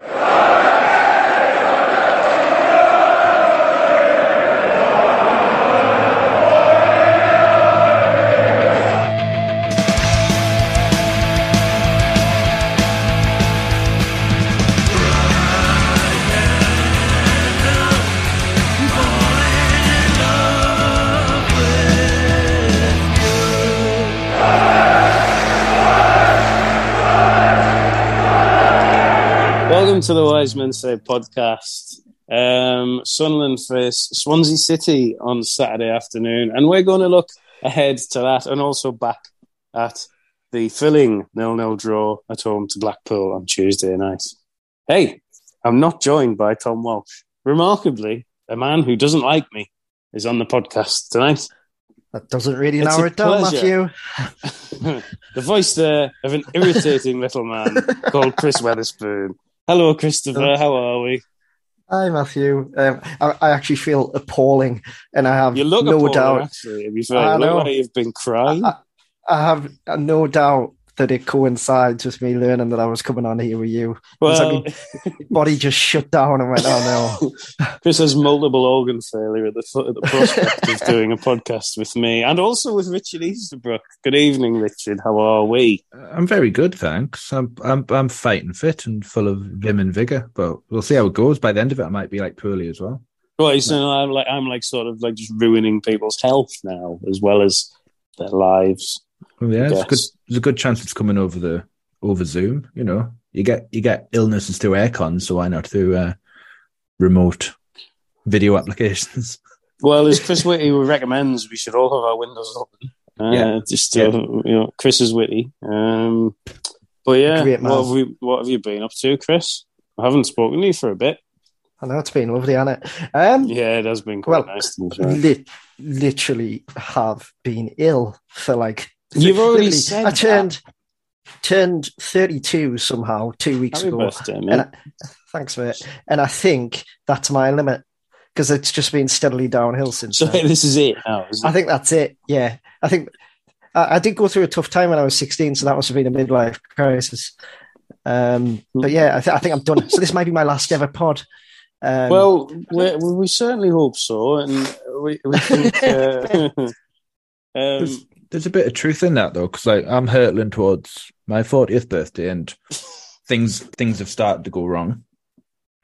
Yeah. Welcome to the Wise Men Say podcast. Um, Sunderland face Swansea City on Saturday afternoon, and we're going to look ahead to that and also back at the filling nil-nil draw at home to Blackpool on Tuesday night. Hey, I'm not joined by Tom Walsh. Remarkably, a man who doesn't like me is on the podcast tonight. That doesn't really narrow it down. Matthew. the voice there of an irritating little man called Chris Weatherspoon. Hello, Christopher. How are we? Hi, Matthew. Um, I, I actually feel appalling, and I have You look no appalling, doubt. actually. I know. like you've been crying. I, I have no doubt that it coincides with me learning that I was coming on here with you. well, My body just shut down and went, "Oh no!" Chris has multiple organ failure at the foot of the prospect of doing a podcast with me, and also with Richard Easterbrook. Good evening, Richard. How are we? I'm very good, thanks. I'm I'm I'm fighting fit and full of vim and vigor, but we'll see how it goes. By the end of it, I might be like poorly as well. Right, so I'm like I'm like sort of like just ruining people's health now, as well as their lives. Well, yeah, it's good. There's a good chance it's coming over the over Zoom. You know, you get you get illnesses through aircon, so why not through uh, remote video applications? Well, as Chris Whitty recommends, we should all have our windows open. Uh, Yeah. just uh, you know, Chris is witty. Um, but yeah, what have, we, what have you been up to, Chris? I haven't spoken to you for a bit. I know it's been lovely, hasn't it? Um, Yeah, it has been quite Well, nice. To be literally have been ill for like. You've already said I turned turned thirty two somehow two weeks Happy ago. birthday, mate. And I, thanks for it. And I think that's my limit because it's just been steadily downhill since. So then. this is it now. I it? think that's it. Yeah, I think I, I did go through a tough time when I was 16, so that must have been a midlife crisis. Um, but yeah, I, th- I think I'm done. So this might be my last ever pod. Um, well, we we certainly hope so, and we, we think. Uh, um, There's, there's a bit of truth in that though, because like I'm hurtling towards my 40th birthday, and things things have started to go wrong.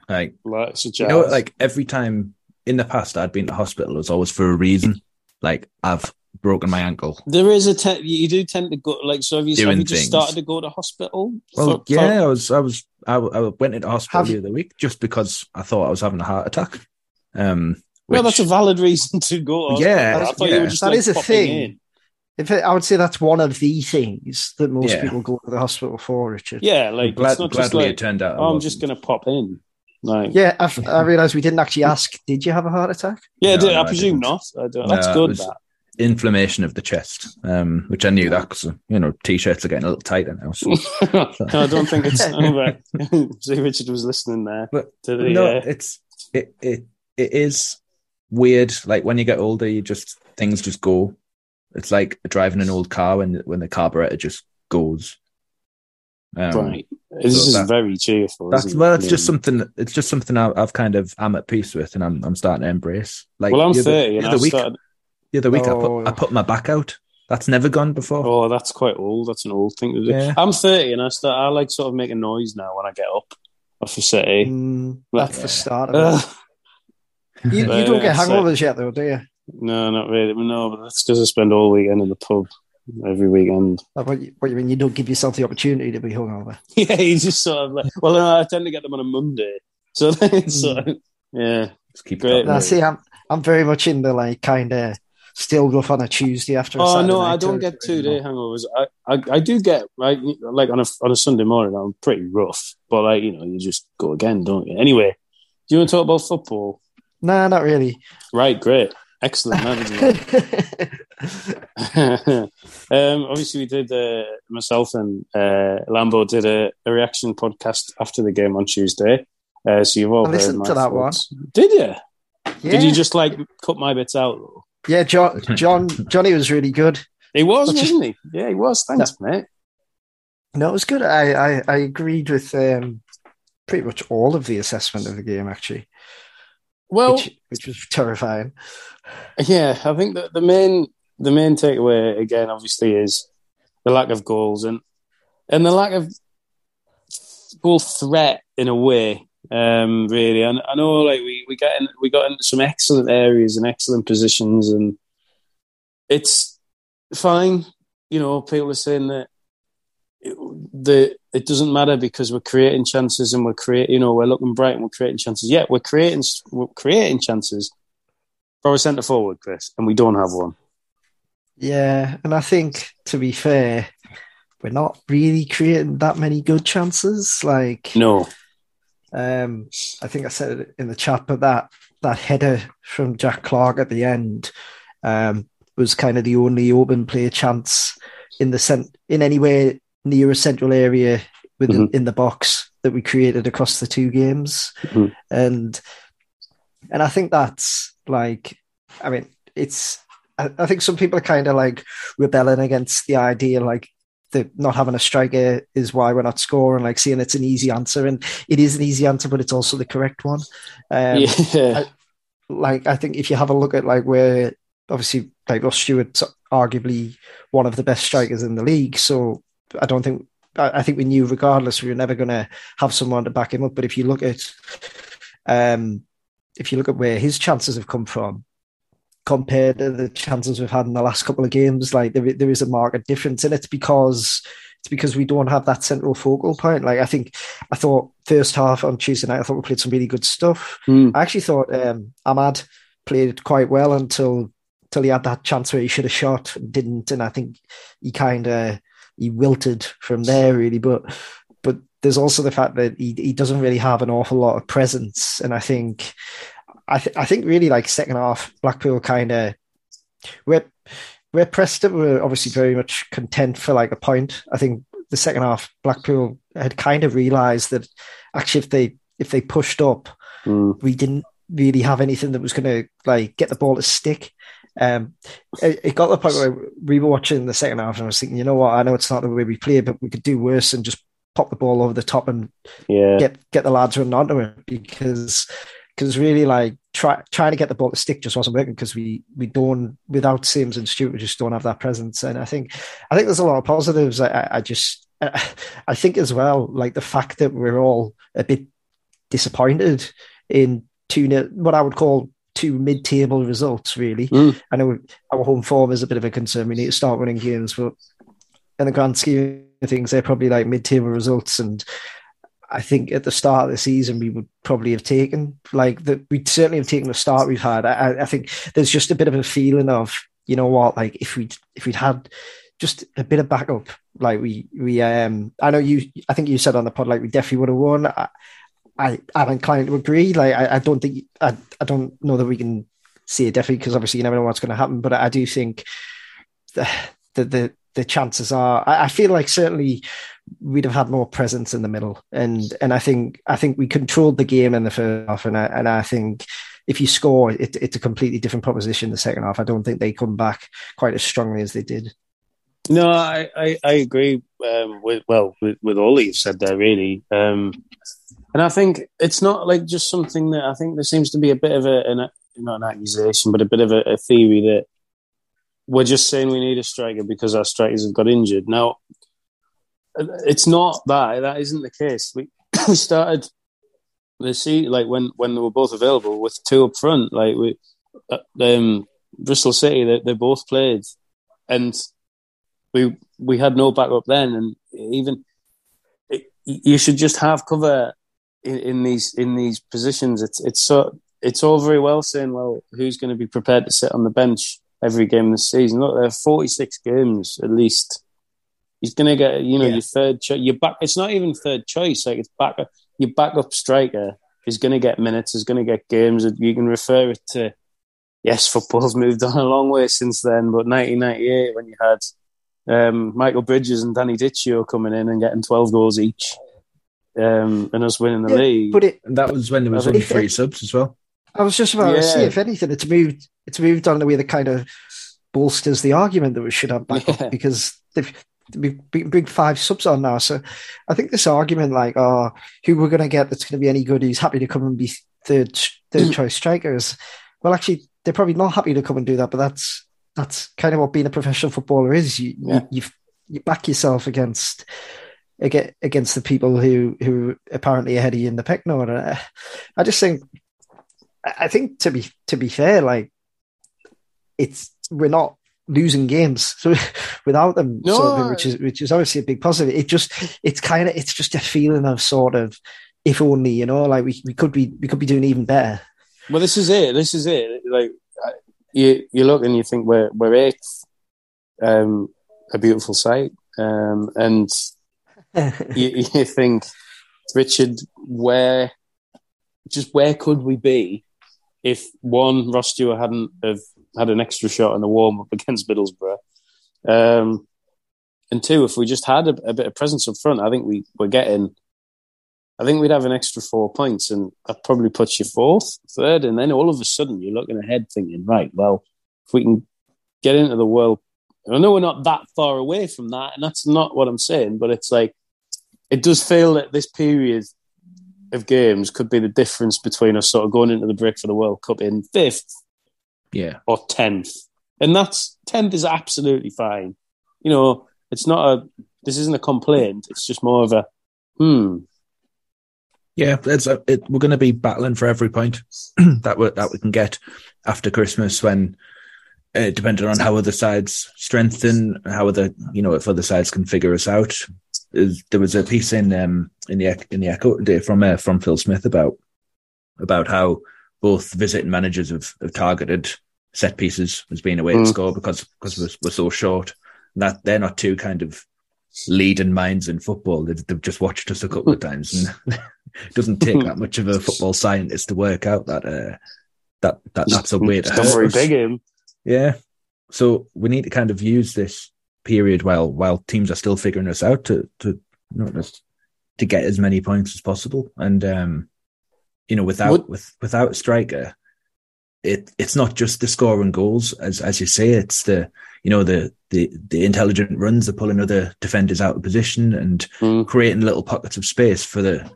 Like like, such you know, like every time in the past I'd been to hospital, it was always for a reason. Like I've broken my ankle. there is a te- you do tend to go like so. Have you, have you just things. started to go to hospital? Well, For- for- yeah, I was, I was, I, I went into hospital Have the other week just because I thought I was having a heart attack. Um, well, which- that's a valid reason to go. to Yeah, hospital. I thought you yeah. were just That like, is a thing. in. In fact, I would say that's one of the things that most Yeah. people go to the hospital for, Richard. Yeah, like glad, it's not just like it turned out. I oh, I'm just gonna pop in. Like Yeah, I, I realised we didn't actually ask. Did you have a heart attack? yeah, No, I, did, no, I I presume didn't. I don't, No, that's it good. was- That inflammation of the chest, um, which I knew that because you know t-shirts are getting a little tighter now. So. no, I don't think it's. oh. See, Richard was listening there. But To the, no, uh, it's it it it is weird. Like when you get older, you just things just go. It's like driving an old car when when the carburetor just goes. Um, right. This so is that- very cheerful. That's isn't well, it's Yeah. just something. It's just something I, I've kind of I'm at peace with, and I'm I'm starting to embrace. Like well, I'm the other, 30 and the other week, started. the other week I Oh. put I put my back out. That's never gone before. Oh, that's quite old. That's an old thing to do. Yeah. I'm 30 and I start. I like sort of make a noise now when I get up off a city. Mm, Well, that's the start of Ugh. it. You, you don't get it's hangovers yet, though, do you? No, not really. No, but that's because I spend all weekend in the pub every weekend. Oh, like, What, you, what you mean? You don't give yourself the opportunity to be hungover? Yeah, you just sort of like. Well, no, I tend to get them on a Monday, so then it's sort of, yeah. Just keep Great. it Now, see, I'm I'm very much in the like kind of still rough on a Tuesday after. A Oh Saturday no, I don't get two day hangovers. I, I, I do get right like on a on a Sunday morning. I'm pretty rough, but like you know, you just go again, don't you? Anyway, do you want to talk about football? Nah, not really. Right, great, excellent um, obviously, we did uh, myself and uh, Lambo did a, a reaction podcast after the game on Tuesday. Uh, so you've all I heard listened my to that thoughts. Did you? yeah. Did you just like cut my bits out? Though? Yeah, John, John, Johnny was really good. He was, wasn't he? Yeah, he was. Thanks, mate. No, it was good. I, I, I agreed with um, pretty much all of the assessment of the game, actually, Well, which, which was terrifying. Yeah, I think that the main the main takeaway again, obviously, is the lack of goals and and the lack of goal threat in a way. Um, really, and I know like we we got in, we got into some excellent areas and excellent positions, and it's fine. You know, people are saying that the it doesn't matter because we're creating chances and we're creating. You know, we're looking bright and we're creating chances. Yeah, we're creating we're creating chances for a centre forward, Chris, and we don't have one. Yeah, and I think to be fair, we're not really creating that many good chances. Like, No. um, I think I said it in the chat, but that that header from Jack Clarke at the end um, was kind of the only open play chance in the cent- in anywhere near a central area within in the box that we created across the two games, Mhm. and and I think that's like, I mean, it's. I, I think some people are kind of like rebelling against the idea, like the not having a striker is why we're not scoring, like seeing it's an easy answer, and it is an easy answer, but it's also the correct one. Um, yeah. like I think if you have a look at like where obviously like Ross Stewart's arguably one of the best strikers in the league, so I don't think I, think we knew regardless we were never going to have someone to back him up. But if you look at um, if you look at where his chances have come from compared to the chances we've had in the last couple of games, like there there is a marked difference, and it's because it's because we don't have that central focal point. Like I think I thought first half on Tuesday night, I thought we played some really good stuff. Mm. I actually thought um, Amad played quite well until until he had that chance where he should have shot, and didn't, and I think he kind of he wilted from there really. But but there's also the fact that he he doesn't really have an awful lot of presence, and I think I th- I think really like second half Blackpool kind of we're we're Preston were obviously very much content for like a point. I think the second half Blackpool had kind of realised that actually if they if they pushed up Mm. we didn't really have anything that was going to like get the ball to stick. Um, it, it got to the point where we were watching the second half, and I was thinking, you know what? I know it's not the way we play, but we could do worse and just pop the ball over the top and Yeah. get get the lads running onto it because because really like try, trying to get the ball to stick just wasn't working because we we don't without Simms and Stewart we just don't have that presence and I think I think there's a lot of positives I, I, I just I think as well like the fact that we're all a bit disappointed in two what I would call two mid-table results really Mm. I know our home form is a bit of a concern we need to start winning games but in the grand scheme of things they're probably like mid-table results and I think at the start of the season we would probably have taken like the we'd certainly have taken the start we've had. I, I think there's just a bit of a feeling of you know what like if we if we'd had just a bit of backup like we we um I know you I think you said on the pod like we definitely would have won. I, I I'm inclined to agree. Like I, I don't think I I don't know that we can see it definitely because obviously you never know what's going to happen. But I do think the the the, the chances are I, I feel like certainly we'd have had more presence in the middle, and and I think I think we controlled the game in the first half, and I, and I think if you score, it, it's a completely different proposition. in The second half, I don't think they come back quite as strongly as they did. No, I, I, I agree um, with well with, with all that you've said there, really. Um, and I think it's not like just something that I think there seems to be a bit of a an, not an accusation, but a bit of a, a theory that we're just saying we need a striker because our strikers have got injured. Now, it's not that. That isn't the case. We we started the see like when when they were both available with two up front. Like we, uh, um, Bristol City, they, they both played, and we we had no backup then, and even it, you should just have cover in, in these in these positions. It's it's so it's all very well saying, well, who's going to be prepared to sit on the bench every game this season. Look, there are 46 games at least. He's going to get, you know, Yeah. your third choice. Your back. It's not even third choice. Like it's back. Your backup striker is going to get minutes. Is going to get games. You can refer it to. Yes, football's moved on a long way since then. But 1998, when you had um, Michael Bridges and Danny Dichio coming in and getting 12 goals each, um, and us winning the Yeah, league. But it, And that was when there was only think- three subs as well. I was just about to say, Yeah. if anything, it's moved. It's moved on the way that kind of bolsters the argument that we should have backup Yeah. because they've we bring five subs on now. So I think this argument, like, oh, who we're going to get that's going to be any good, who's happy to come and be third third choice strikers. Well, actually, they're probably not happy to come and do that, but that's that's kind of what being a professional footballer is. You Yeah. you, you you back yourself against against against the people who who are apparently ahead of you in the order. Uh, I just think I think to be to be fair, like it's we're not losing games so without them, No. sort of, which is which is obviously a big positive. It just it's kind of it's just a feeling of sort of if only you know, like we, we could be we could be doing even better. Well, this is it. This is it. Like you, you look and you think we're we're eighth, um, a beautiful sight, um, and you, you think, Richard, where, just where could we be if one Ross Stewart hadn't have had an extra shot in the warm up against Middlesbrough, um, and two, if we just had a, a bit of presence up front, I think we we're getting. I think we'd have an extra four points, and that probably puts you fourth, third, and then all of a sudden you're looking ahead, thinking, right, well, if we can get into the world, I know we're not that far away from that, and that's not what I'm saying, but it's like it does feel that this period of games could be the difference between us sort of going into the break for the World Cup in fifth Yeah. or tenth, and that's tenth is absolutely fine. You know, it's not a this isn't a complaint. It's just more of a hmm. Yeah, it's a, it, we're going to be battling for every point that we that we can get after Christmas. When, uh, depending on how other sides strengthen, how other you know if other sides can figure us out. There was a piece in um in the in the Echo today from uh, from Phil Smith about about how both visiting managers have, have targeted set pieces as being a way to Mm. score because because we're, we're so short. And that they're not two kind of leading minds in football. They've, they've just watched us a couple of times, and it doesn't take that much of a football scientist to work out that uh, that that that's a way to It's not hurt very us. big him. Yeah. So we need to kind of use this period while while teams are still figuring us out to to you know to get as many points as possible. And um, you know, without Would- with without a striker, it it's not just the scoring goals, as as you say, it's the you know the the the intelligent runs, the pulling other defenders out of position and Mm. creating little pockets of space for the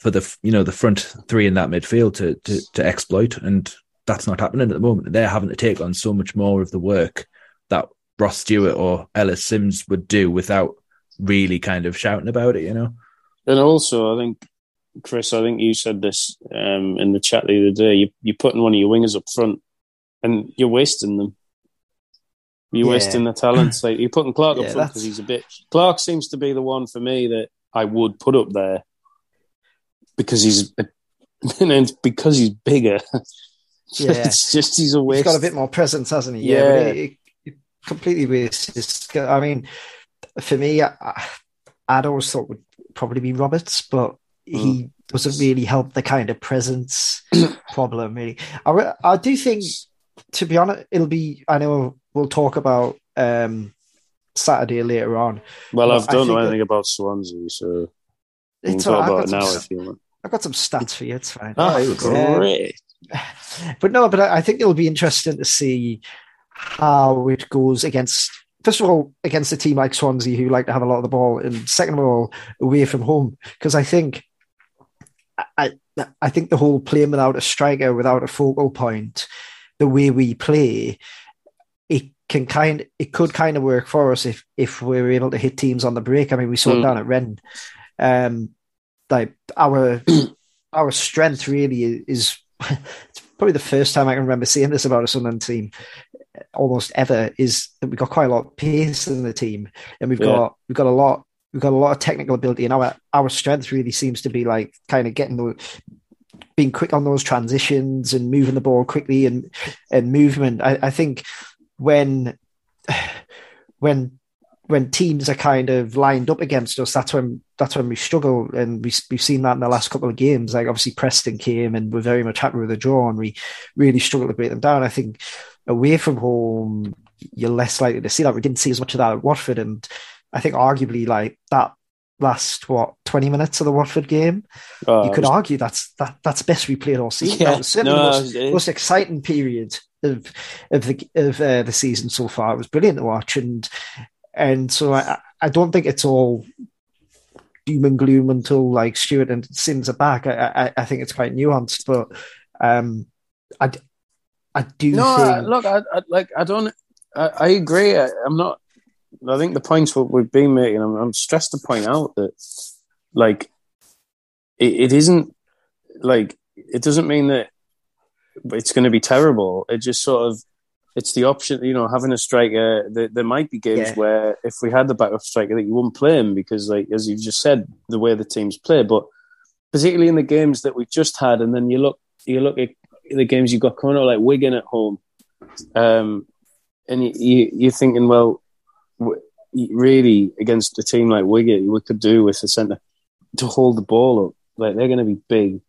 for the you know the front three in that midfield to to, to exploit, and that's not happening at the moment. They're having to take on so much more of the work that Ross Stewart or Ellis Simms would do without really kind of shouting about it. You know, And also, I think, Chris, I think you said this um, in the chat the other day. You, you're putting one of your wingers up front and you're wasting them. You're Yeah. wasting the talents. Like you're putting Clarke Yeah, up front because he's a bit. Clarke seems to be the one for me that I would put up there because he's and because he's bigger. Yeah. it's just he's a waste. He's got a bit more presence, hasn't he? Yeah. but it, it, it completely his. I mean, for me, I, I'd always thought would probably be Roberts, but he doesn't really help the kind of presence problem. Really, I, I do think, to be honest, it'll be. I know we'll talk about um, Saturday later on. well, Well, I I don't know think anything about Swansea, so we can It's talk about I've it got now some, if you want. I've got some stats for you. It's fine. Oh, we great! but no, but I I think it'll be interesting to see how it goes against. First of all, against a team like Swansea, who like to have a lot of the ball, and second of all, away from home, because I think, I I think the whole playing without a striker, without a focal point, the way we play, it can kind, it could kind of work for us if if we're able to hit teams on the break. I mean, we saw it Mm. down at Rennes. Um, like our our strength really is it's probably the first time I can remember seeing this about a Sunderland team almost ever is that we've got quite a lot of pace in the team and we've Yeah. got we've got a lot we've got a lot of technical ability and our our strength really seems to be like kind of getting the being quick on those transitions and moving the ball quickly and and movement. I, I think when when when teams are kind of lined up against us, that's when that's when we struggle, and we, we've seen that in the last couple of games. Like obviously Preston came, and we're very much happy with the draw, and we really struggle to break them down. I think away from home, you're less likely to see that. We didn't see as much of that at Watford, and I think arguably like that last what 20 minutes of the Watford game, Oh, you could was- argue that's that that's the best we played all season. Yeah, that was certainly no, the most, it- most exciting period of of the of uh, the season so far. It was brilliant to watch, and and so I I don't think it's all doom and gloom until like Stewart and Simms are back. I I, I think it's quite nuanced, but um, I I do No, I, look, I, I like. I don't. I, I agree. I, I'm not. I think the points what we've been making. I'm, I'm stressed to point out that, like, it, it isn't like it doesn't mean that it's going to be terrible. It just sort of it's the option. You know, having a striker. There, there might be games Yeah. where if we had the backup striker, that you wouldn't play him because, like as you've just said, the way the teams play. But particularly in the games that we've just had, and then you look, you look at the games you've got coming up, like Wigan at home, um, and you, you, you're thinking, well, really against a team like Wigan, we could do with a centre to hold the ball up. Like they're going to be big,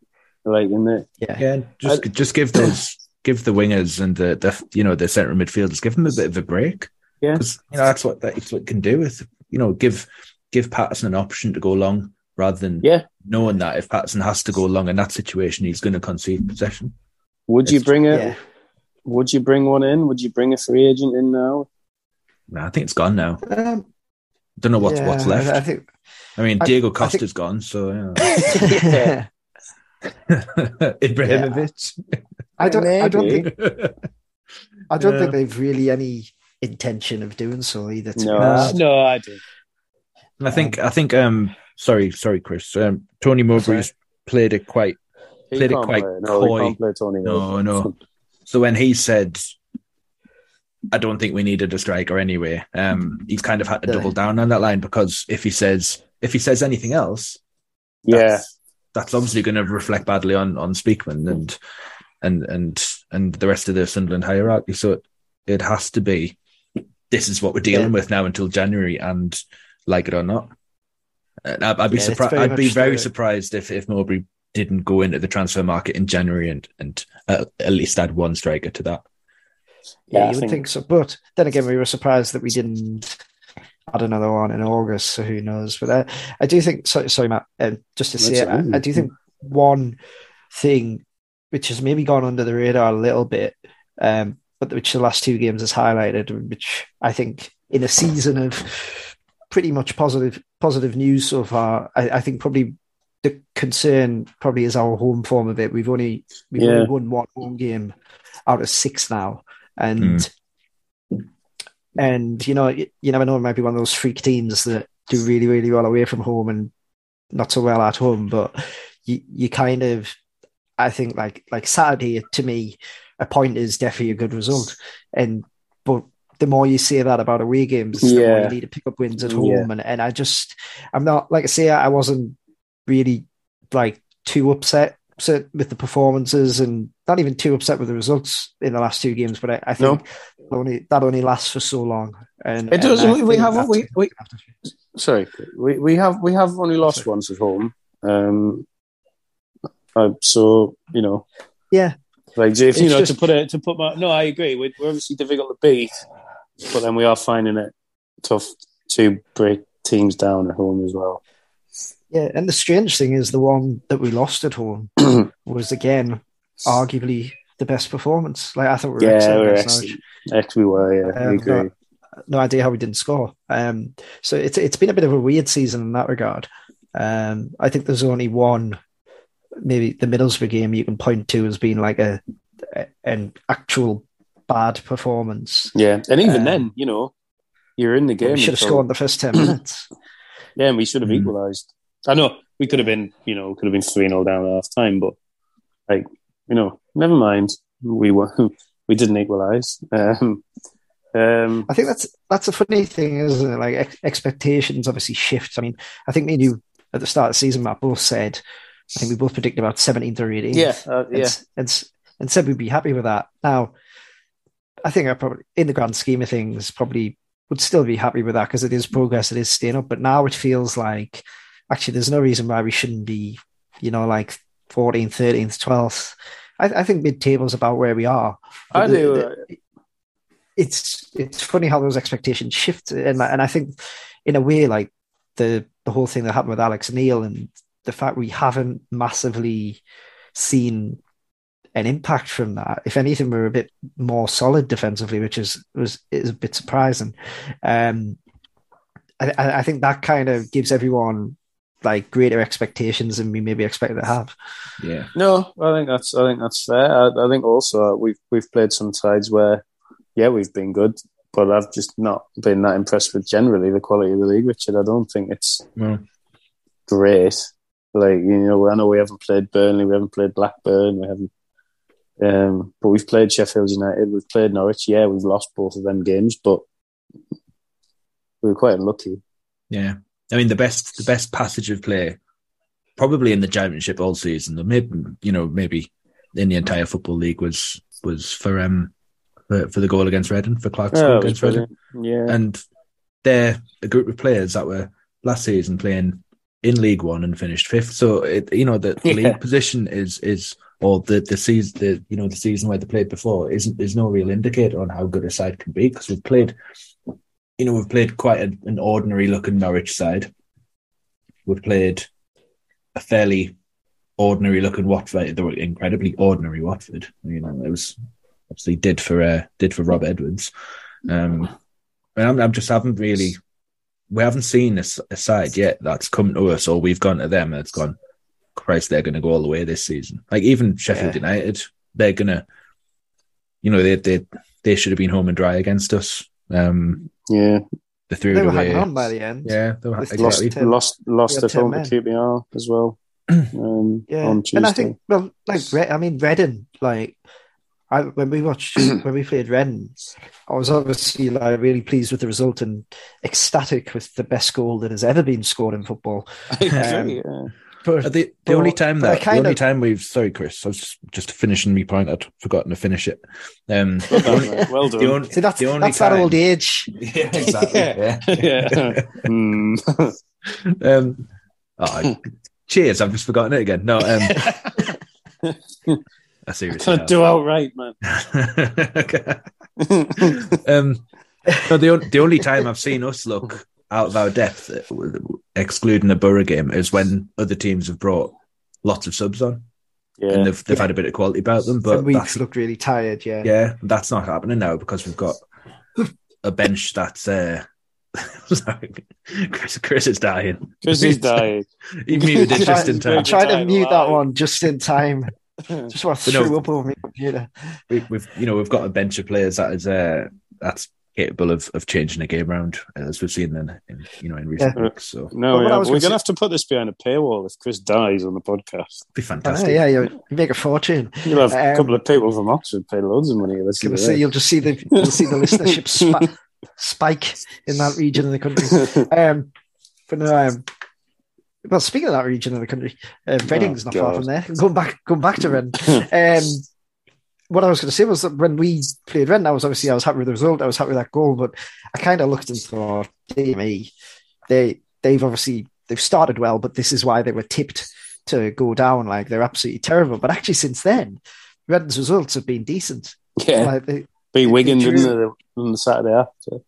like in there. yeah. Yeah, just just give those give the wingers and the, the you know the centre midfielders give them a bit of a break. Yeah, you know that's what that's what it can do with you know give give Patterson an option to go long rather than yeah. knowing that if Patterson has to go long in that situation he's going to concede possession. Would you bring it? Yeah. Would you bring one in? Would you bring a free agent in now? No, I think it's gone now. Um, Don't know what's yeah, what's left. I I, think mean, I- Diego I think- Costa's gone, so yeah. Yeah. Ibrahimovic. I don't I don't think I don't Yeah. think they've really any intention of doing so either. To No, honest. no, I do. I think I think um sorry sorry Chris um Tony Mowbray's played it quite He Played it quite play. No, coy. can't play Tony. No, no. So when he said, "I don't think we needed a striker anyway," um, he's kind of had to double down on that line because if he says if he says anything else, Yeah, that's, that's obviously going to reflect badly on on Speakman and and and and the rest of the Sunderland hierarchy. So it, it has to be this is what we're dealing Yeah. with now until January, and like it or not, I'd, I'd be Yeah, surprised. very I'd be very surprised if if Mowbray didn't go into the transfer market in January and and uh, at least add one striker to that. Yeah, Yeah, I you would think- think so. But then again, we were surprised that we didn't add another one in August. So who knows? But I, I do think. Sorry, sorry Matt. Um, just to say, That's I. I do think one thing which has maybe gone under the radar a little bit, um, but which the last two games has highlighted, which I think in a season of pretty much positive positive news so far, I, I think probably the concern probably is our home form of it. We've only we've Yeah. only won one home game out of six now, and hmm. and you know you, you never know. It might be one of those freak teams that do really really well away from home and not so well at home. But you you kind of I think like like Saturday to me a point is definitely a good result, and but the more you say that about away games, the more Yeah. you need to pick up wins at Yeah. home. And, and I just, I'm not, like I say, I wasn't really like too upset upset with the performances and not even too upset with the results in the last two games. But I, I think that only, that only lasts for so long. And It does. and We- we have- we- we- Sorry, we we have we have only lost once at home. Um, uh, so you know, Yeah. like if you know just- to put it to put my no, I agree. We're, we're obviously difficult to beat, but then we are finding it tough to break teams down at home as well. Yeah, and the strange thing is the one that we lost at home was again arguably the best performance. Like I thought we were Yeah, excellent we're excellent. Norwich. X we were. Yeah, Um, I agree. no, no idea how we didn't score. Um, so it's it's been a bit of a weird season in that regard. Um, I think there's only one, maybe the Middlesbrough game you can point to as being like a, a an actual bad performance. Yeah, and even um, then, you know, you're in the game. we should have scored in the first ten minutes. Yeah, and we should have Mm. equalised. I know we could have been, you know, could have been three 0 down at half time, but like, you know, never mind. We were we didn't equalise. Um, um, I think that's that's a funny thing, isn't it? Like ex- expectations obviously shift. I mean, I think me and you at the start of the season, Matt, both said, I think we both predicted about 17th or 18th. yeah, uh, yeah, s- and, and said we'd be happy with that. Now, I think I probably, in the grand scheme of things, probably would still be happy with that because it is mm. progress, it is staying up. But now it feels like actually there's no reason why we shouldn't be, you know, like 14th, 13th, 12th. I, I think mid table's about where we are. I The- do. the- uh, it's it's funny how those expectations shift, and and I think in a way like the the whole thing that happened with Alex Neil and the fact we haven't massively seen an impact from that. If anything, we're a bit more solid defensively, which is was is a bit surprising. Um, I, I I think that kind of gives everyone like greater expectations than we maybe expected to have. Yeah. No, I think that's I think that's fair. I, I think also we've we've played some sides where, yeah, we've been good, but I've just not been that impressed with generally the quality of the league, Richard. I don't think it's Well, great. Like you know, I know we haven't played Burnley, we haven't played Blackburn, we haven't. Um, but we've played Sheffield United, we've played Norwich. Yeah, we've lost both of them games, but we were quite unlucky. yeah. I mean, the best the best passage of play, probably in the championship all season, or maybe you know maybe in the entire football league was was for um for, for the goal against Reading for Clarke's goal Yeah, against Reading. yeah. and they're a group of players that were last season playing in League One and finished fifth. So it, you know the, the Yeah. league position is is or the the season the you know the season where they played before isn't is no real indicator on how good a side can be because we've played you know we've played quite a, an ordinary looking Norwich side. We've played a fairly ordinary looking Watford. They were incredibly ordinary Watford. You know it was obviously did for uh, did for Rob Edwards. Um, and I'm, I'm just haven't really, we haven't seen a side yet that's come to us or we've gone to them and it's gone, Christ, they're going to go all the way this season. Like even Sheffield Yeah. United, they're going to, you know, they, they, they should have been home and dry against us. Um, yeah. they threw They it were away. hanging on by the end. Yeah, they were, With Lost, exactly. Ten- lost, lost we at home 10 to QPR as well. Um, Yeah, on Tuesday. and I think well, like I mean, Reading, like I when we watched when we played Reading, I was obviously like really pleased with the result and ecstatic with the best goal that has ever been scored in football. Um, yeah. But the the but- only time that the only of- time we've sorry Chris I was just, just finishing my point I'd forgotten to finish it um Well done. Well done. the only, see that's the only that's that old age. yeah exactly yeah, yeah. Mm. um, oh, cheers! I've just forgotten it again. No, um, I seriously. Can't do outright, man. um, no, the on- the only time I've seen us look out of our depth, uh, excluding the Boro game, is when other teams have brought lots of subs on yeah. and they've they've had a bit of quality about them. But and we that's, looked really tired. Yeah, yeah, that's not happening now because we've got a bench that's. Uh, Chris, Chris is dying. Because he's dying. He muted it just in I time. tried to mute that one just in time. Just want to But no. up over my computer. we, we've you know we've got a bench of players that is uh, that's capable of, of changing a game around as we've seen in, in you know in recent Yeah. weeks. So No, yeah, we're gonna going to say- have to put this behind a paywall if Chris dies on the podcast. be I know, fantastic. yeah, you you make a fortune. You'll have a Um, couple of people from Oxford pay loads of money. to listen Gonna say you'll just see the you'll see the listenership spa- spike in that region of the country. Um, but no, um, well, speaking of that region of the country, uh, Reading's Oh, not far from there. Going back, going back to Reading. Um, what I was going to say was that when we played Reading, I was obviously I was happy with the result. I was happy with that goal, but I kind of looked and thought, dear me, they they've obviously they've started well, but this is why they were tipped to go down. Like they're absolutely terrible. But actually, since then, Reading's results have been decent. yeah, Like they, beat Wigan, Drew- didn't they, on the Saturday after?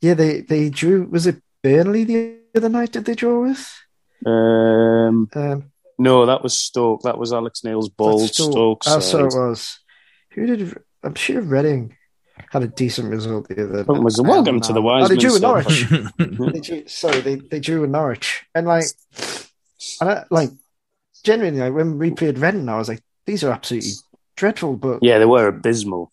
Yeah, they they drew. Was it Burnley the other night? Did they draw with? Um, Um, no, that was Stoke. That was Alex Neil's bold that's Stoke. Stoke Oh, so it was. Who did? I'm sure Reading had a decent result the other. Welcome was- I welcome to the know. Oh, they Wiseman drew with Club. Norwich. they drew, sorry, they, they drew with Norwich, and like, and I, like, genuinely, like, when we played Reading, I was like, these are absolutely dreadful. But Yeah, they were abysmal.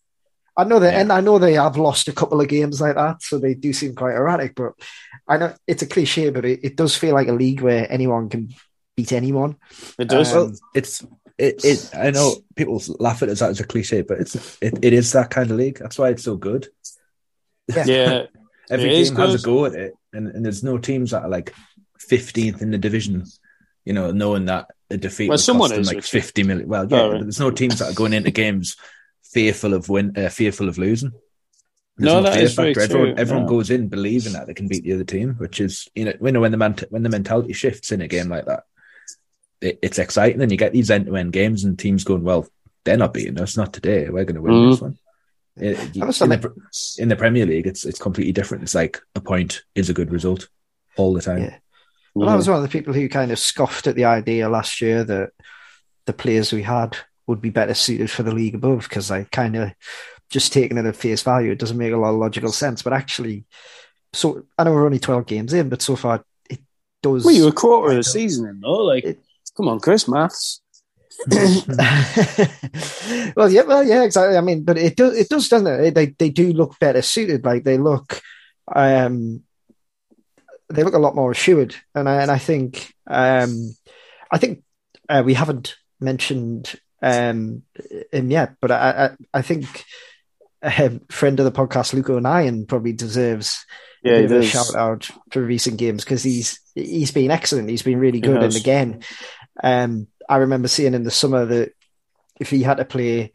I know that, Yeah. and I know they have lost a couple of games like that, so they do seem quite erratic. But I know it's a cliche, but it, it does feel like a league where anyone can beat anyone. It does. Um, well, it's it, it. I know people laugh at us as a cliche, but it's it, it is that kind of league. That's why it's so good. yeah, Every It is team has a go at it, and, and there's no teams that are like 15th in the division. You know, knowing that a defeat Well, would someone cost them is, like 50 million. Well, yeah, Oh, right. there's no teams that are going into games fearful of win, uh, fearful of losing. There's No, no that fear very true, Everyone, everyone yeah. goes in believing that they can beat the other team, which is you know when when the ment- when the mentality shifts in a game like that, it, it's exciting, and you get these end to end games and teams going, well, they're not beating us, not today. We're going to win Mhm. this one. It- I in, the, in the Premier League, it's it's completely different. It's like a point is a good result all the time. Yeah. Well, I was one of the people who kind of scoffed at the idea last year that the players we had would be better suited for the league above because I kind of just taking it at face value. It doesn't make a lot of logical sense, but actually, so I know we're only twelve games in, but so far it does. Well, you were a quarter of the season in though. Like, It- come on, Chris, maths. well, yeah, well, yeah, exactly. I mean, but it does, it does, doesn't it? They they do look better suited. Like they look, um, they look a lot more assured, and I and I think, um, I think uh, we haven't mentioned um him yet, but I I, I think a friend of the podcast, Luke O'Nien, probably deserves Yeah, a a shout out for recent games because he's he's been excellent. He's been really good. And again, um, I remember seeing in the summer that if he had to play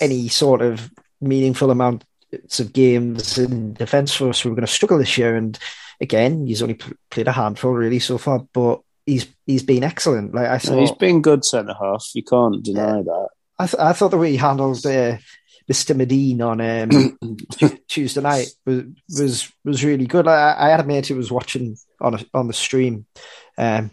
any sort of meaningful amounts of games in defence for us, we were going to struggle this year. And again, he's only pl- played a handful really so far, but he's he's been excellent. Like I thought, No, he's been good centre half. You can't deny that. I, th- I thought the way he handled uh, Mr. Madine on um, Tu- Tuesday night was was was really good. I, I had a mate who was watching on a, on the stream, um,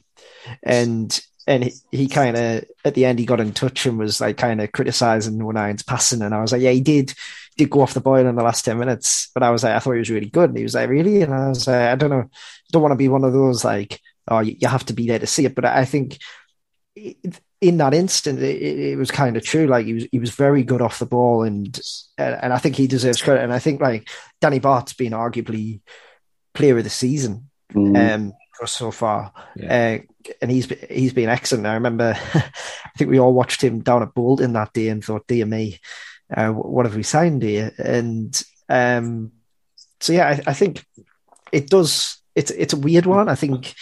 and and he, he kind of at the end he got in touch and was like kind of criticizing Nine's passing, and I was like, yeah, he did did go off the boil in the last ten minutes, but I was like, I thought he was really good, and he was like, really, and I was like, I don't know, don't want to be one of those like, oh, you, have to be there to see it, but I think. In that instant, it, it was kind of true. Like he was, he was very good off the ball, and and I think he deserves credit. And I think like Danny Batth's been arguably player of the season Mm. um, so far, Yeah. uh, and he's he's been excellent. I remember, I think we all watched him down at Bolton that day and thought, "Dear me, uh, what have we signed here?" And um, so yeah, I, I think it does. It's it's a weird one. I think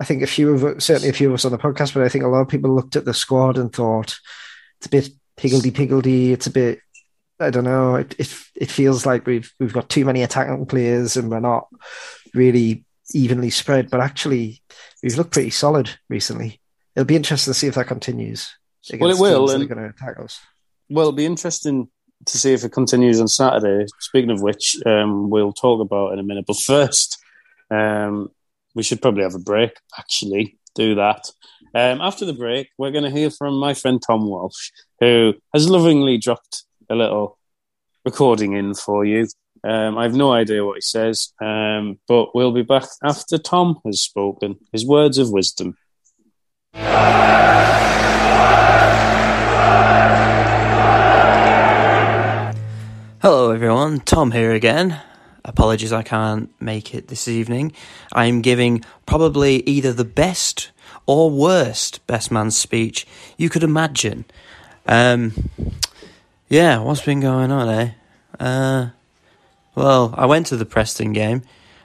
I think a few of us, certainly a few of us on the podcast, but I think a lot of people looked at the squad and thought it's a bit higgledy piggledy. It's a bit I don't know. It, it it feels like we've we've got too many attacking players and we're not really evenly spread. But actually, we've looked pretty solid recently. It'll be interesting to see if that continues. Well, it will, and- going to attack us. Well, it'll be interesting to see if it continues on Saturday. Speaking of which, um, we'll talk about in a minute. But first, um, we should probably have a break. Actually, do that. Um, after the break, we're going to hear from my friend Tom Walsh, who has lovingly dropped a little recording in for you. Um, I have no idea what he says, um, but we'll be back after Tom has spoken his words of wisdom. Hello, everyone. Tom here again. Apologies, I can't make it this evening. I'm giving probably either the best or worst best man speech you could imagine. Um, yeah, what's been going on, eh? Uh, well, I went to the Preston game.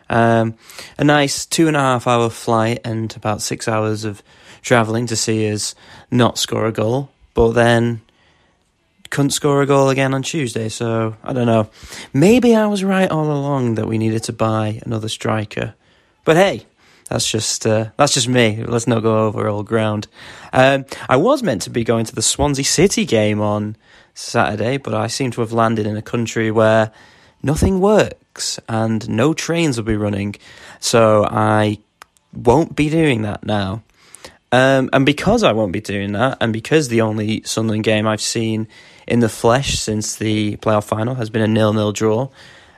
Um, a nice two and a half hour flight and about six hours of travelling to see us not score a goal. But then couldn't score a goal again on Tuesday, so I don't know. Maybe I was right all along that we needed to buy another striker. But hey, that's just uh, that's just me. Let's not go over old ground. Um, I was meant to be going to the Swansea City game on Saturday, but I seem to have landed in a country where nothing works and no trains will be running, so I won't be doing that now. Um, and because I won't be doing that, and because the only Sunderland game I've seen in the flesh since the playoff final has been a nil-nil draw,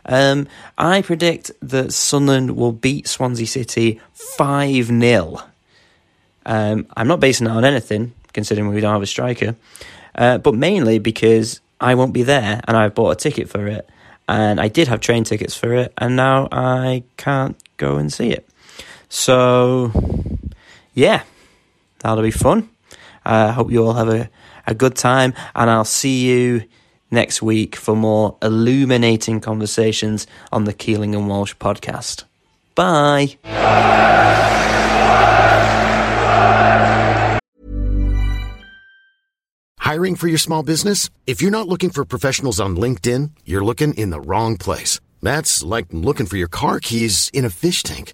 um, I predict that Sunderland will beat Swansea City 5 0. Um, I'm not basing that on anything, considering we don't have a striker, uh, but mainly because I won't be there and I've bought a ticket for it. And I did have train tickets for it, and now I can't go and see it. So, yeah, that'll be fun. I uh, hope you all have a, a good time, and I'll see you next week for more illuminating conversations on the Keeling and Walsh podcast. Bye. Hiring for your small business? If you're not looking for professionals on LinkedIn, you're looking in the wrong place. That's like looking for your car keys in a fish tank.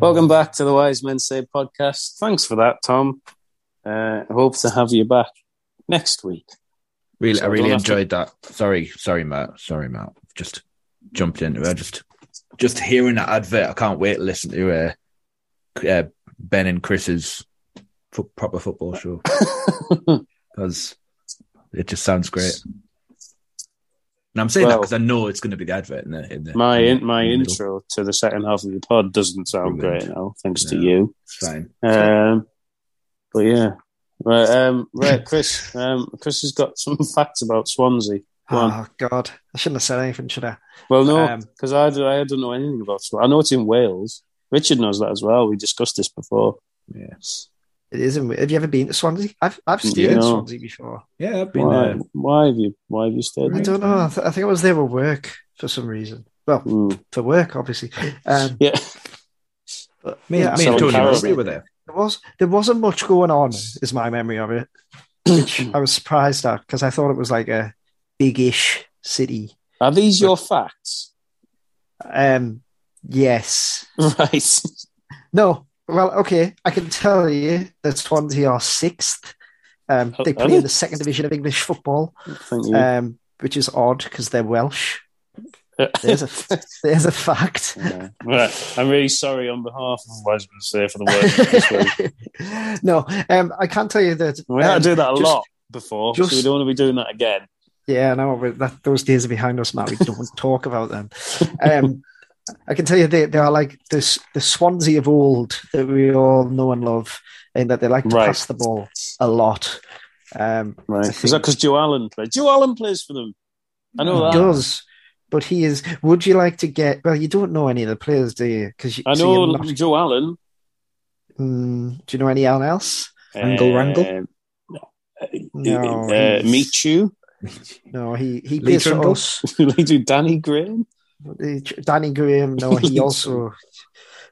Welcome back to the Wise Men Say podcast. Thanks for that, Tom. Uh, hope to have you back next week. Really, So I really don't to- enjoyed that. Sorry, sorry, Matt. Sorry, Matt. Just jumped into it. Just, just hearing that advert. I can't wait to listen to uh, uh, Ben and Chris's proper football show because it just sounds great. And I'm saying that because I know it's going to be the advert in the, in the My in in, my the middle. intro to the second half of the pod doesn't sound Brilliant. great now, thanks to you. It's fine. Um, but yeah, right, um, right, Chris. Um, Chris has got some facts about Swansea. Go on. Oh God, I shouldn't have said anything, should I? Well, no, Um, because I, do- I don't know anything about Swansea. I know it's in Wales. Richard knows that as well. We discussed this before. Yeah, It is. In, have you ever been to Swansea? I've I've stayed in Swansea before. yeah. I've been Why, there. why have you? Why have you stayed? I don't know. I, th- I think I was there with work for some reason. Well, Hmm. for work, obviously. Um, Yeah, but Me, yeah, me so and Tony Carol- Mowbray were there. there was there wasn't much going on. Is my memory of it, which I was surprised at because I thought it was like a big-ish city. are these your facts? Um, yes. Right. No. Well, okay. I can tell you that Swansea are sixth. Um, they play in the second division of English football, um, which is odd because they're Welsh. There's a there's a fact. Yeah. Right. I'm really sorry on behalf of Say for the work no, um, I can't tell you that. We had um, to do that a just- lot before, so we don't want to be doing that again. Yeah, no, that, those days are behind us now. We don't talk about them. I can tell you they, they are like this the Swansea of old that we all know and love, and that they like to Right. pass the ball a lot. Um, Right. Is that because Joe Allen plays? Joe Allen plays for them. I know he that. does, but he is. Would you like to get? Well, you don't know any of the players, do you? Because I know Joe Allen. mm, do you know anyone else? Wrangle, wrangle? Um, No, uh, Meet you. No, he he Lee plays for Trundle? us. they do Danny Graham. Danny Graham. No, he also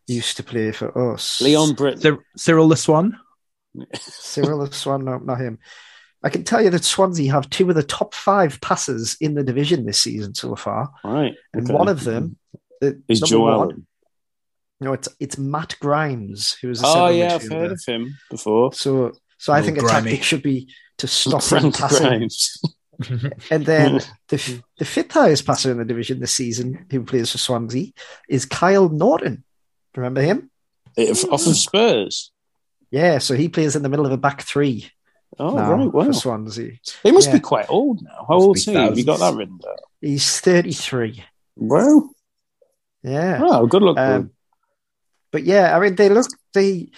used to play for us. Leon Britton. Cyr- Cyril the Swan. Cyril the Swan, no, not him. I can tell you that Swansea have two of the top five passers in the division this season so far, Right. and okay. one of them is number Joe one- Allen. No, it's it's Matt Grimes who is a Oh central yeah, I've heard of him before. So, so I think a grimy. tactic should be to stop him passing, Grimes. And then the the fifth highest passer in the division this season, who plays for Swansea, is Kyle Naughton. Remember him? If- Off of Spurs. Yeah, so he plays in the middle of a back three Oh now right, wow. for Swansea. He must Yeah. be quite old now. How old is he? Have you got that written down? He's thirty three. Well, Yeah. oh, good luck. Um. But yeah, I mean, they look. They.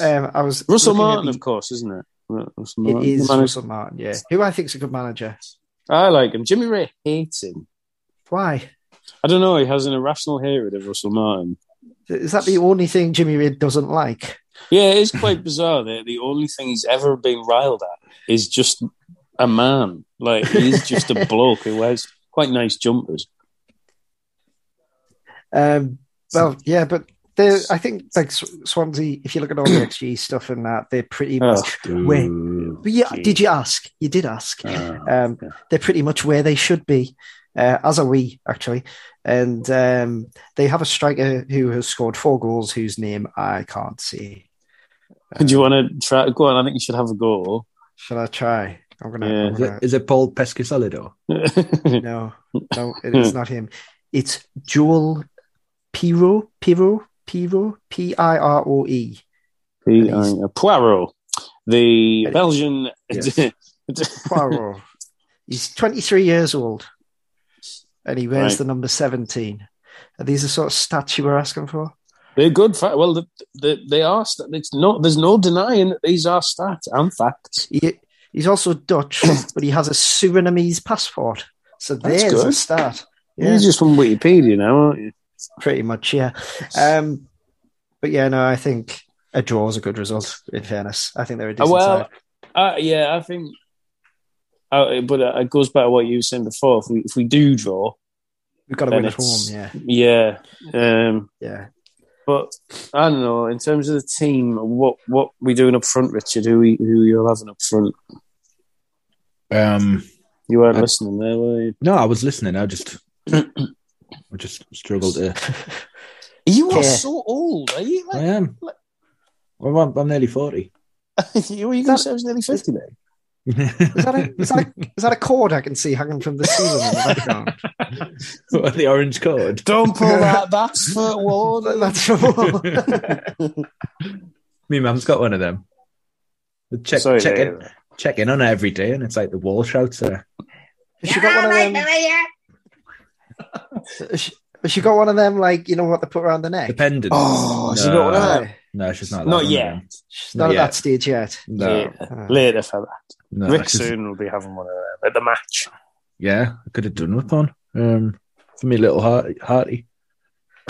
Um, I was Russell Martin, the- of course, isn't it? Ru- Russell It Martin. is The Russell Martin, yeah, who I think is a good manager. I like him. Jimmy Ray hates him. Why I don't know. He has an irrational hatred of Russell Martin. is that the only thing Jimmy Reid doesn't like? Yeah, it is quite bizarre that the only thing he's ever been riled at is just a man. Like he's just a bloke who wears quite nice jumpers. Um, well, yeah, but they I think like Swansea. If you look at all the XG stuff and that, they're pretty Oh, much. where, but yeah, did you ask? You did ask. Uh, Um, they're pretty much where they should be, uh, as are we actually. And um, they have a striker who has scored four goals, whose name I can't see. do you want to try? Go on. I think you should have a go. Shall I try? I'm gonna. Yeah. I'm Is it, gonna is it Paul Peschisolido? no, no, it is not him. It's Joel Piroe, Piroe, Piroe, P I R O E. P- Poirot, the Belgian. Yes. Poirot. He's 23 years old, and he wears Right. the number 17. Are these the sort of stats you were asking for? They're good. Fa- well, the, the, they are. It's not. There's no denying that these are stats and facts. He, he's also Dutch, but he has a Surinamese passport. So That's there's a good. start. Yeah, You're just from Wikipedia now, aren't you? Pretty much, yeah. Um, but yeah, no, I think a draw is a good result. In fairness, I think they're a Uh, decent well, side. uh, yeah, I think. Uh, but uh, it goes back to what you were saying before. If we if we do draw, We've got to then win at home. Yeah, yeah. Um, yeah. but I don't know. In terms of the team, what what we doing up front, Richard? Who we, who you're having up front? Um, You weren't I- listening there, were you? no, I was listening. I just, I just struggled to. You are Yeah. so old. Are you? I Like, am. Well, I'm, I'm nearly forty. you were you going to say I was nearly fifty then? Is that, a, is, that a, is that a cord I can see hanging from the ceiling in the background? What, the orange cord. Don't pull that. That's for Warden. That's all. Me mum's got one of them. Check, Sorry, check, in, check in on her every day, and it's like the wall shouts her. Has she got one of them? Has she, she got one of them, like you know what they put around the neck? The pendant. Oh, she no, got one of them. No, she's not. Not that yet. of them. She's Not not at yet. that stage yet. No, Yeah. Uh, Later for that. no. Rick she's- soon will be having one of them at the match. Yeah, I could have done with one. Um, for me, little heart, hearty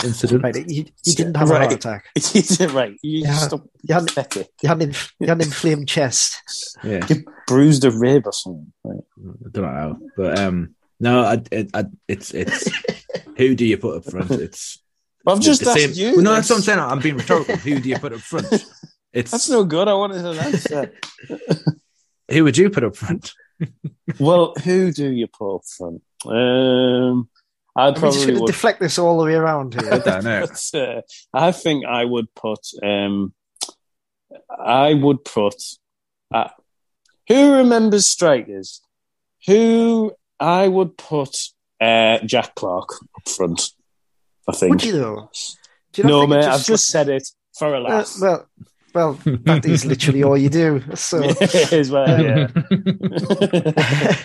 incident. right, you, you didn't have a heart attack. right. You Yeah. stop You had, pathetic. you had, an, inf- you had an inflamed chest. Yeah, You bruised a rib or something. Right. I don't know but um, no, I, it, I, it's it's who do you put up front? It's I've just the asked same- you. Well, no, that's what I'm saying. I'm being rhetorical. who do you put up front? It's That's no good. I wanted an answer. who would you put up front? well, who do you put up front? Um, I'd I'm just probably going to would. deflect this all the way around here. I don't know. But, uh, I think I would put. Um, I would put. Uh, who remembers strikers? Who I would put uh, Jack Clarke up front. I think. Would you though? You no, think it mate. I've just said it for a Uh, laugh. well, well, that is literally all you do. So it is well, yeah.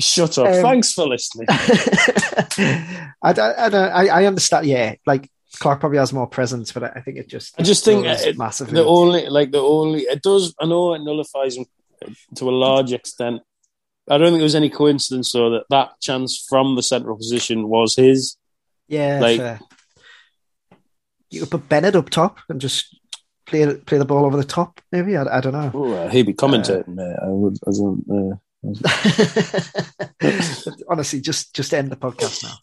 Shut up. Um, Thanks for listening. I, I, I, I, I understand. Yeah, like Clarke probably has more presence, but I, I think it just I just think goes it- massively. The only, like the only, it does. I know it nullifies him to a large extent. I don't think there was any coincidence though that that chance from the central position was his. yeah, like- fair. you could put Bennett up top and just play play the ball over the top. Maybe I, I don't know. Oh, uh, he'd be commentating. mate. I would. As in, uh, Honestly, just just end the podcast now.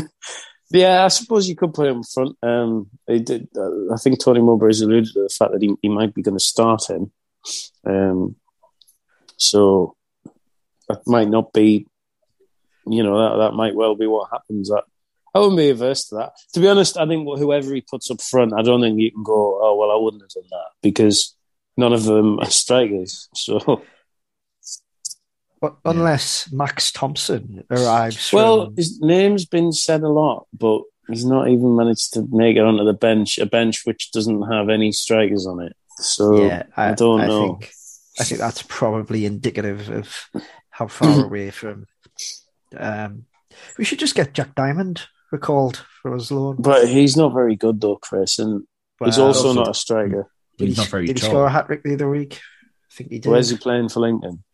yeah, I suppose you could put him in front. Um, he did, uh, I think Tony Mowbray has alluded to the fact that he, he might be going to start him. Um, so that might not be, you know, that, that might well be what happens. That I wouldn't be averse to that. To be honest, I think whoever he puts up front, I don't think you can go, oh well, I wouldn't have done that because none of them are strikers. So But unless Max Thompson arrives, Well, from, his name's been said a lot, but he's not even managed to make it onto the bench, a bench which doesn't have any strikers on it. So yeah, I, don't know. Think, I think that's probably indicative of how far away from. Um, we should just get Jack Diamond recalled for his loan. But he's not very good though, Chris, and he's also also- not a striker. Did He's he, not very did he score a hat trick the other week? I think he did. Where's he playing for Lincoln?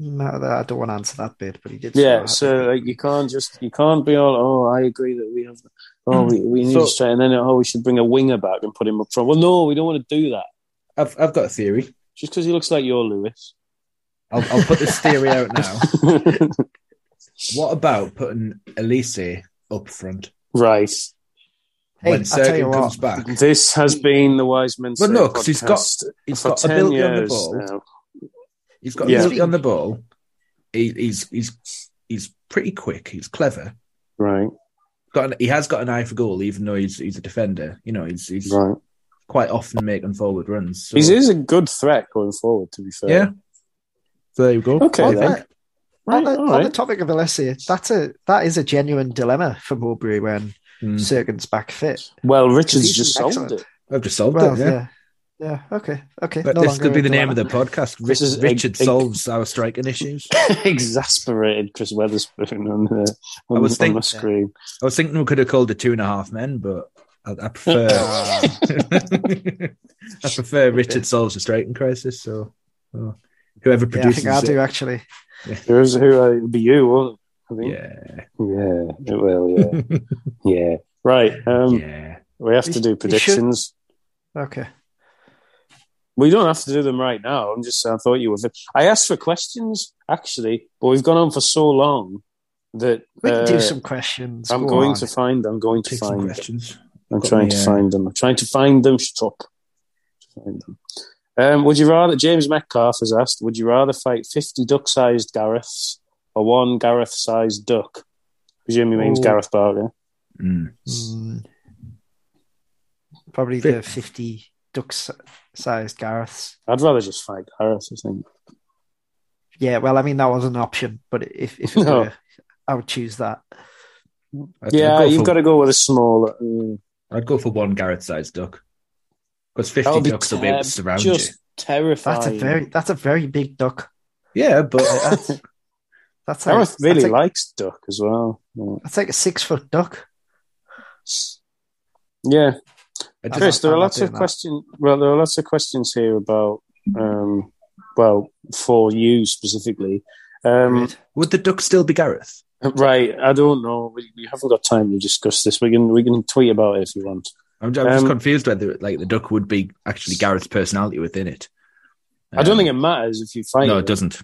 No, I don't want to answer that bit, but he did. Yeah, so like you can't just you can't be all oh I agree that we have oh we, we need So- a striker and then oh we should bring a winger back and put him up front. Well, no, we don't want to do that I've I've got a theory. Just because he looks like you're Lewis. I'll I'll put this theory out now. What about putting Alese up front right. Hey, when I'll tell Cirkin what. comes back? This has been the Wise Men But Say no, 'cause he's got- podcast He's for got 10 ability on the ball. now. He's got Yeah. ability on the ball. He, he's he's he's pretty quick. He's clever. Right, Got an, he has got an eye for goal, even though he's he's a defender. You know, he's he's right. Quite often making forward runs. So, He is a good threat going forward. To be fair, yeah. So there you go. Okay, On then. the- Right, on, the, all on the topic of Alessia, that's a that is a genuine dilemma for Mowbray when Mm. Cirkin's back fit. Well, Richards just solved excellent. it. I've just solved Well, it. yeah. Yeah. yeah, okay, okay. But no this could be a the name of the podcast. Rich, is Richard a- solves our striking issues. Exasperated Chris Weatherspoon on the on, I was on the thinking- screen. I was thinking we could have called the two and a half men, but I, I prefer I prefer Richard solves the striking crisis. So, so whoever Yeah, I produces think I it, do actually. Here's who uh, it'll be you, won't it? I think. yeah, Yeah, it will. Yeah, yeah. Right. Um, yeah. we have to do predictions. Okay. We don't have to do them right now. I'm just. I thought you were. I asked for questions actually, but we've gone on for so long that We can uh, do some questions. I'm Go going on. to find. I'm going to Take some find. questions. I'm Got trying me, to uh, find them. I'm trying to find them. Shut up. Find them. Um, would you rather? James Metcalf has asked. Would you rather fight 50 duck-sized Gareths or one Gareth-sized duck? Presume he means Oh. Gareth Barker. Mm. Mm, probably the 50 duck-sized Gareths. I'd rather just fight Gareth. I think. Yeah, well, I mean that was an option, but if if it No. were, I would choose that. I'd, Yeah, go you've for, got to go with a smaller. mm. I'd go for one Gareth-sized duck because fifty be ducks will be able to surround just you. terrifying. That's a very that's a very big duck. Yeah, but That's that's like, Gareth really that's like, likes duck as well. Yeah. that's like a six foot duck. Yeah, just, Chris, there I'm are lots of questions. Well, there are lots of questions here about, um, well, for you specifically. Um, would the duck still be Gareth? right, I don't know. We, we haven't got time to discuss this. We can we can tweet about it if you want. I'm, I'm just Um, confused whether like the duck would be actually Gareth's personality within it. I don't Um, think it matters if you fight. No, it. it doesn't.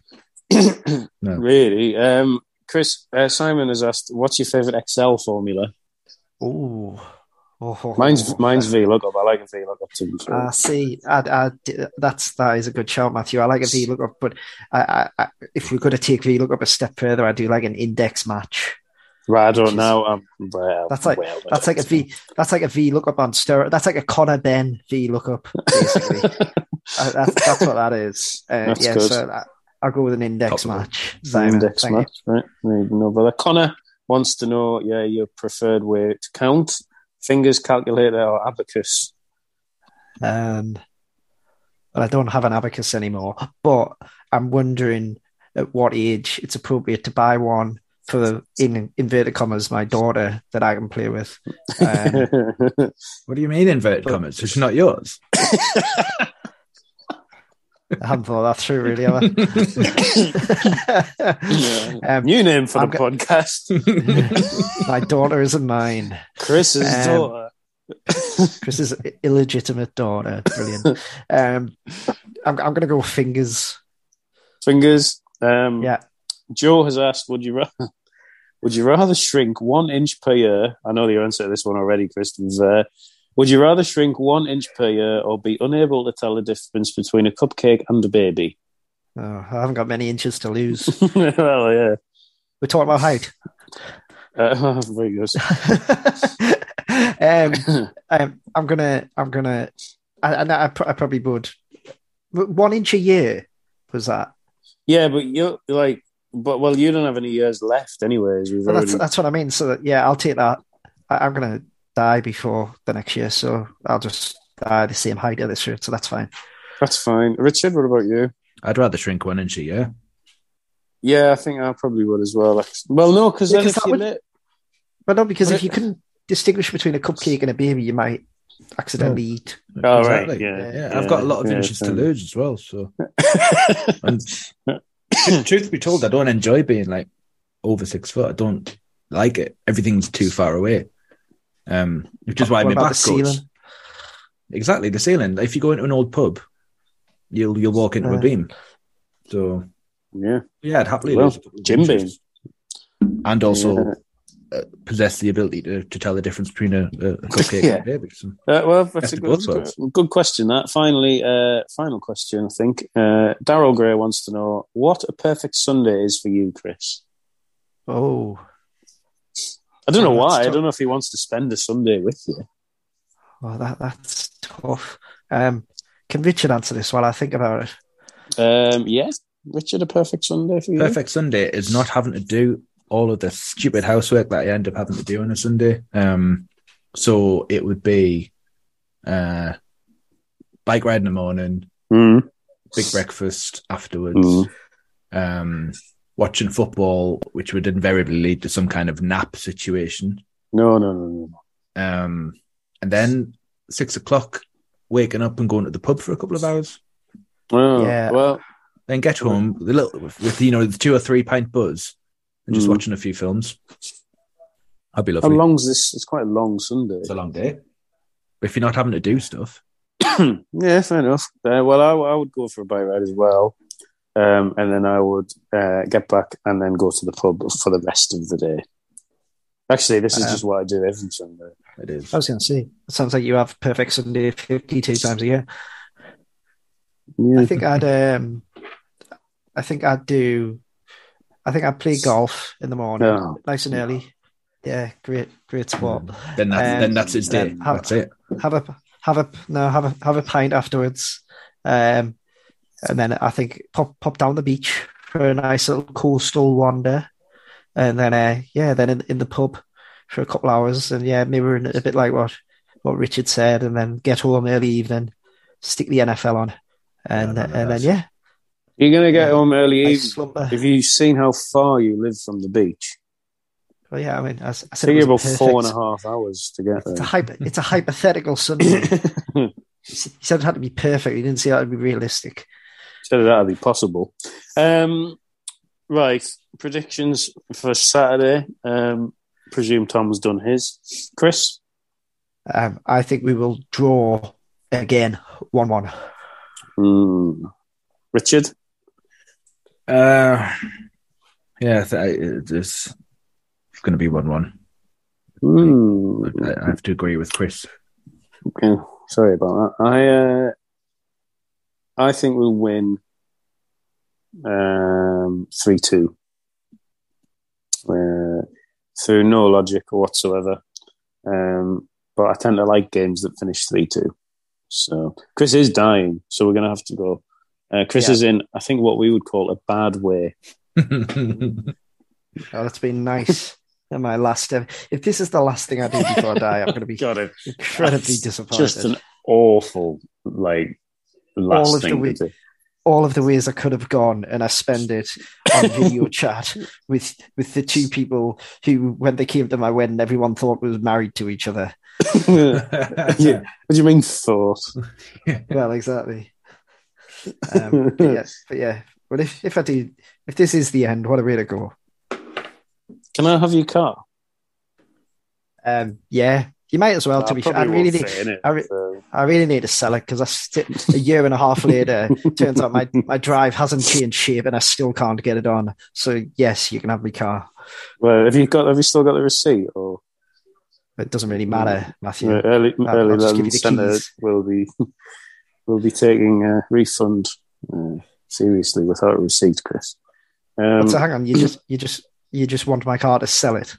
No. really. Um, Chris uh, Simon has asked, "What's your favorite Excel formula?" Ooh. Oh, Mine's mine's VLOOKUP. I like a VLOOKUP to be fair. I see. I, I, that's that is a good shout, Matthew. I like a VLOOKUP, but I, I, I, if we're going to take VLOOKUP a step further, I do like an index match. right, I don't know. I'm, well, That's like well, that's like a V. That's like a VLOOKUP on steroid. That's like a Connor Ben VLOOKUP, basically. uh, that's that's what that is. Uh, That's yeah, good. so I, I'll go with an index match. Simon. index Thank you. match, right? No bother. Connor wants to know, yeah, your preferred way to count: fingers, calculator, or abacus. Um, well, I don't have an abacus anymore, but I'm wondering at what age it's appropriate to buy one for, in inverted commas, my daughter that I can play with. Um, What do you mean inverted But- commas? It's not yours. I haven't thought that through really. Have I? um, New name for I'm the go- podcast: my daughter isn't mine. Chris's Um, daughter. Chris's illegitimate daughter. Brilliant. Um, I'm, I'm going to go fingers. Fingers. Um, Yeah. Joe has asked, "Would you rather, would you rather shrink one inch per year?" I know the answer to this one already, Chris. fair. Would you rather shrink one inch per year or be unable to tell the difference between a cupcake and a baby? Oh, I haven't got many inches to lose. well, yeah. We're talking about height. Uh, very good. um, um, I'm gonna, I'm gonna, I, I, I I probably would. One inch a year was that? Yeah, but you're like, but well, you don't have any years left, anyways. Well, that's already. that's what I mean. So that, yeah, I'll take that. I, I'm gonna die before the next year, so I'll just die the same height as this year. So that's fine. That's fine. Richard, what about you? I'd rather shrink one inch a year. Yeah, I think I probably would as well. Well, no, because Yeah, if that you would- let, But no, because But if it- you couldn't distinguish between a cupcake and a baby, you might accidentally oh. eat. Oh, Exactly. right. Yeah, Yeah, I've got a lot of yeah, inches to lose as well. So, and truth be told, I don't enjoy being like over six foot. I don't like it. Everything's too far away. Um, which is why What my about back the goes. ceiling? Exactly the ceiling. If you go into an old pub, you'll you'll walk into a Uh. beam. So yeah, yeah, I'd happily Well, lose a Jim inches. and also Yeah. uh, possess the ability to, to tell the difference between a, a cupcake Yeah. and a baby. So, Uh, well, that's a good, good, good question. That finally, uh, final question. I think uh, Daryl Gray wants to know what a perfect Sunday is for you, Chris. Oh, I don't know Oh, that's why. I don't know if he wants to spend a Sunday with you. well, that that's tough. Um, can Richard answer this while I think about it? Um, yeah, Richard, a perfect Sunday for you. Perfect Sunday is not having to do all of the stupid housework that I end up having to do on a Sunday. Um, so it would be uh, bike ride in the morning, Mm. big breakfast afterwards, Mm. um, watching football, which would invariably lead to some kind of nap situation. No, no, no, no. Um, and then six o'clock, waking up and going to the pub for a couple of hours. Oh, Yeah. Well, Then get home with, a little, with, with you know the two or three pint buzz and just Mm. watching a few films. I'd be lovely. how lovely. long's this? It's quite a long Sunday. It's a long day. But if you're not having to do stuff, yeah, fair enough. Uh, well, I, I would go for a bike ride as well. Um, and then I would uh, get back and then go to the pub for the rest of the day. Actually, this is Uh, just what I do every Sunday. it is. I was going to say, it sounds like you have perfect Sunday 52 times a year. Yeah. I think I'd, um, I think I'd do, I think I'd play golf in the morning, Oh. nice and early. Yeah, great, great sport. Then that's Um, then that's his day. have- that's it. Have a, have a, no, have a, have a pint afterwards. Um, and then I think pop, pop down the beach for a nice little coastal wander. And then, uh, yeah, then in, in the pub for a couple hours. And yeah, maybe a bit like what, what Richard said, and then get home early evening, stick the NFL on. And, Yeah, none of and then, yeah, You're going to get Yeah. home early nice evening. slumber. Have you seen how far you live from the beach? Well, yeah, I mean, I, s- I It said took it you was about a four and a perfect- half hours to get It's a, there. hypo, it's a hypothetical Sunday. he said it had to be perfect. He didn't say it had to be realistic. Said that'd be possible. Um, right, predictions for Saturday. Um, presume Tom's done his. Chris, Um, I think we will draw again, one-one. Hmm. Richard, Uh, yeah, th- it's going to be one-one. Hmm. I, I have to agree with Chris. Okay. Sorry about that. I uh, I think we'll win um, three two. Uh, through no logic whatsoever. Um, but I tend to like games that finish three two. So Chris is dying, so we're gonna have to go. Uh, Chris Yeah. is in, I think, what we would call a bad way. Oh, that's been nice. And my last, uh, if this is the last thing I do before I die, I'm going to be Got it. incredibly That's disappointed. Just an awful, like, last All of the thing week- All of the ways I could have gone, and I spend it on video chat with with the two people who, when they came to my wedding, everyone thought was married to each other. yeah. What do you mean thought? Well, exactly. Um, but yeah, but yeah. But if if I do, if this is the end, what a way to go. Can I have your car? Um, yeah, you might as well. to be fair, I really need, I, re- so. I really need to sell it because I st- a year and a half later, turns out my my drive hasn't changed shape and I still can't get it on. So yes, you can have my car. Well, have you got? Have you still got the receipt? Or It doesn't really matter, Matthew. uh, early I'll- early I'll just give learning you the centre will be will be taking a refund uh, seriously without a receipt, Chris. Um, so hang on, you just you just you just want my car to sell it.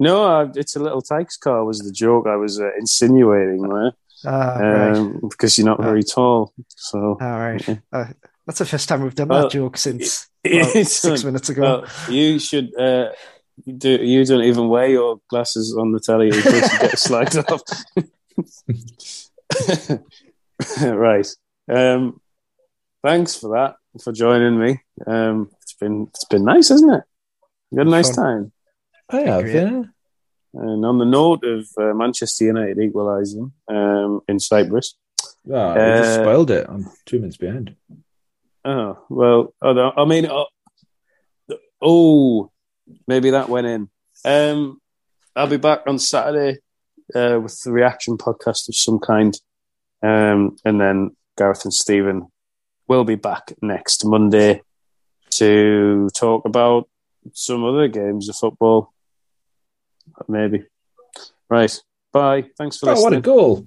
No, uh, it's a little Tikes car. Was the joke I was uh, insinuating there? Ah, right. Um, because you're not Ah. very tall, so All right. yeah. Uh, that's the first time we've done Well, that joke since it's six minutes ago. Well, you should uh, do. You don't even wear your glasses on the telly in case you get slagged off. right. Um, thanks for that for joining me. Um, it's been it's been nice, isn't it? You had a nice Fun. time. I have, Great. yeah. And on the note of uh, Manchester United equalising um, in Cyprus, Oh, I just Uh, spoiled it. I'm two minutes behind. Oh well, oh, no, I mean, oh, oh, maybe that went in. Um, I'll be back on Saturday uh, with the reaction podcast of some kind, um, and then Gareth and Stephen will be back next Monday to talk about some other games of football. Maybe. Right. Bye. Thanks for Oh, what a goal!